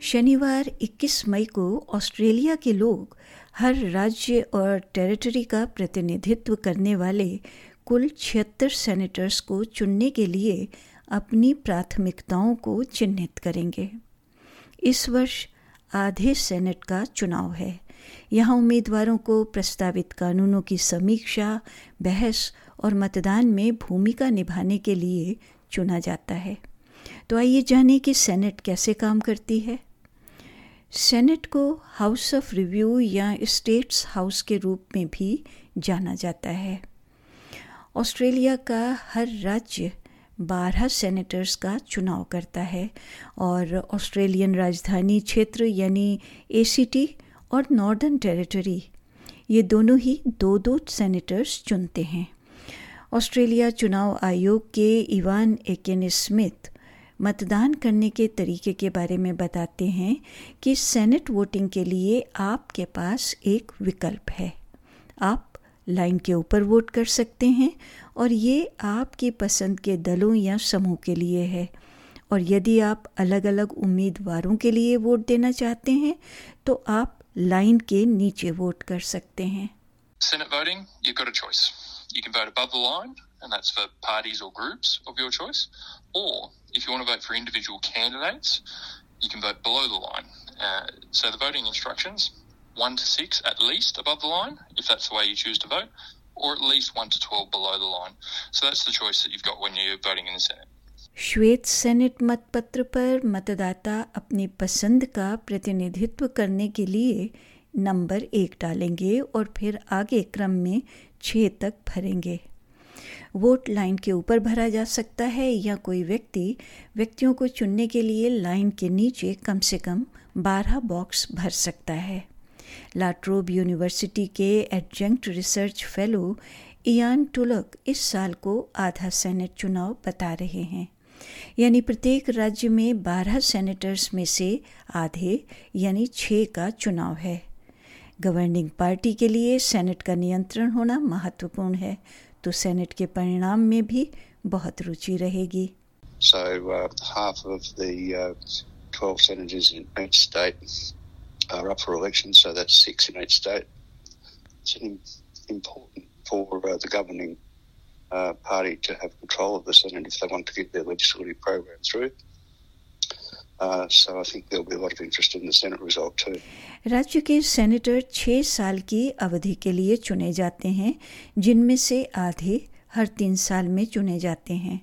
शनिवार 21 मई को ऑस्ट्रेलिया के लोग हर राज्य और टेरिटरी का प्रतिनिधित्व करने वाले कुल छिहत्तर सेनेटर्स को चुनने के लिए अपनी प्राथमिकताओं को चिन्हित करेंगे। इस वर्ष आधे सेनेट का चुनाव है। यहाँ उम्मीदवारों को प्रस्तावित कानूनों की समीक्षा, बहस और मतदान में भूमिका निभाने के लिए चुना जाता है। तो आइए जानें कि सेनेट कैसे काम करती है। सेनेट को हाउस ऑफ़ रिव्यू या स्टेट्स हाउस के रूप में भी जाना जाता है। ऑस्ट्रेलिया का हर राज्य बारह सेनेटर्स का चुनाव करता है और ऑस्ट्रेलियन राजधानी क्षेत्र यानी एसीटी और नॉर्दर्न टेरिटरी, ये दोनों ही दो दो सेनेटर्स चुनते हैं। ऑस्ट्रेलिया चुनाव आयोग के इवान एकेन स्मिथ मतदान करने के तरीके के बारे में बताते हैं कि सेनेट वोटिंग के लिए आपके पास एक विकल्प है। आप लाइन के ऊपर वोट कर सकते हैं और ये आपकी पसंद के दलों या समूह के लिए है। और यदि आप अलग अलग उम्मीदवारों के लिए वोट देना चाहते हैं तो आप लाइन के नीचे वोट कर सकते हैं। Senate voting, you've got a choice. You can vote above the line, and that's for parties or groups of your choice. Or if you want to vote for individual candidates, you can vote below the line. Uh, so the voting instructions 1 to 6 at least above the line, if that's the way you choose to vote, or at least 1 to 12 below the line. So that's the choice that you've got when you're voting in the Senate. श्वेत Senate मतपत्र पर मतदाता अपनी पसंद का प्रतिनिधित्व करने के लिए नंबर एक डालेंगे और फिर आगे क्रम में छः तक भरेंगे वोट लाइन के ऊपर भरा जा सकता है या कोई व्यक्ति व्यक्तियों को चुनने के लिए लाइन के नीचे कम से कम बारह बॉक्स भर सकता है। लाट्रोब यूनिवर्सिटी के adjunct research fellow Ian Tulloch इस साल को आधा सेनेट चुनाव बता रहे हैं। यानी प्रत्येक राज्य में बारह सेनेटर्स में से आधे, यानी छः का चुनाव है। गवर्निंग पार्टी के लिए सेनेट का नियंत्रण होना महत्वपूर्ण है। तो सेनेट के परिणाम में भी बहुत रुचि रहेगी So uh, half of the uh, 12 senators in each state are up for election, so that's six in each state. It's important for uh, the governing uh, party to have control of the Senate if they want to get their legislative program through. Uh, so I think there'll be a lot of interest in the Senate result too. राज्य के senator छः साल की अवधि के लिए चुने जाते हैं जिनमें से आधे हर तीन साल में चुने जाते हैं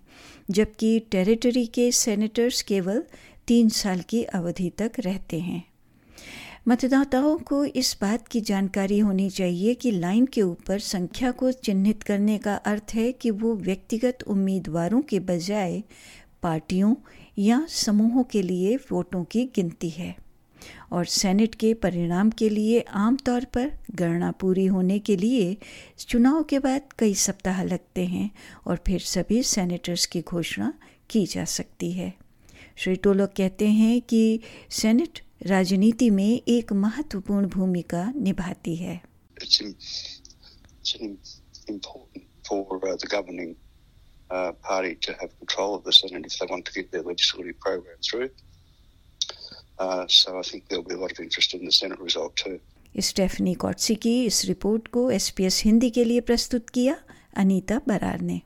जबकि टेरिटरी के सेनेटर्स केवल तीन साल की अवधि तक रहते हैं मतदाताओं को इस बात की जानकारी होनी चाहिए कि लाइन के ऊपर संख्या को चिन्हित करने का अर्थ है कि वो व्यक्तिगत उम्मीदवारों के बजाय पार्टियों या समूहों के लिए वोटों की गिनती है। और सेनेट के परिणाम के लिए आमतौर पर गणना पूरी होने के लिए चुनाव के बाद कई सप्ताह लगते हैं और फिर सभी सेनेटर्स की घोषणा की जा सकती है। श्री टोलक कहते हैं कि सेनेट राजनीति में एक महत्वपूर्ण भूमिका निभाती है। uh, party to have control of the Senate if they want to get their legislative program through. Uh, so I think there'll be a lot of interest in the Senate result too. Stephanie कॉट्सी की इस report को SPS Hindi के लिए प्रस्तुत किया अनीता बरार ने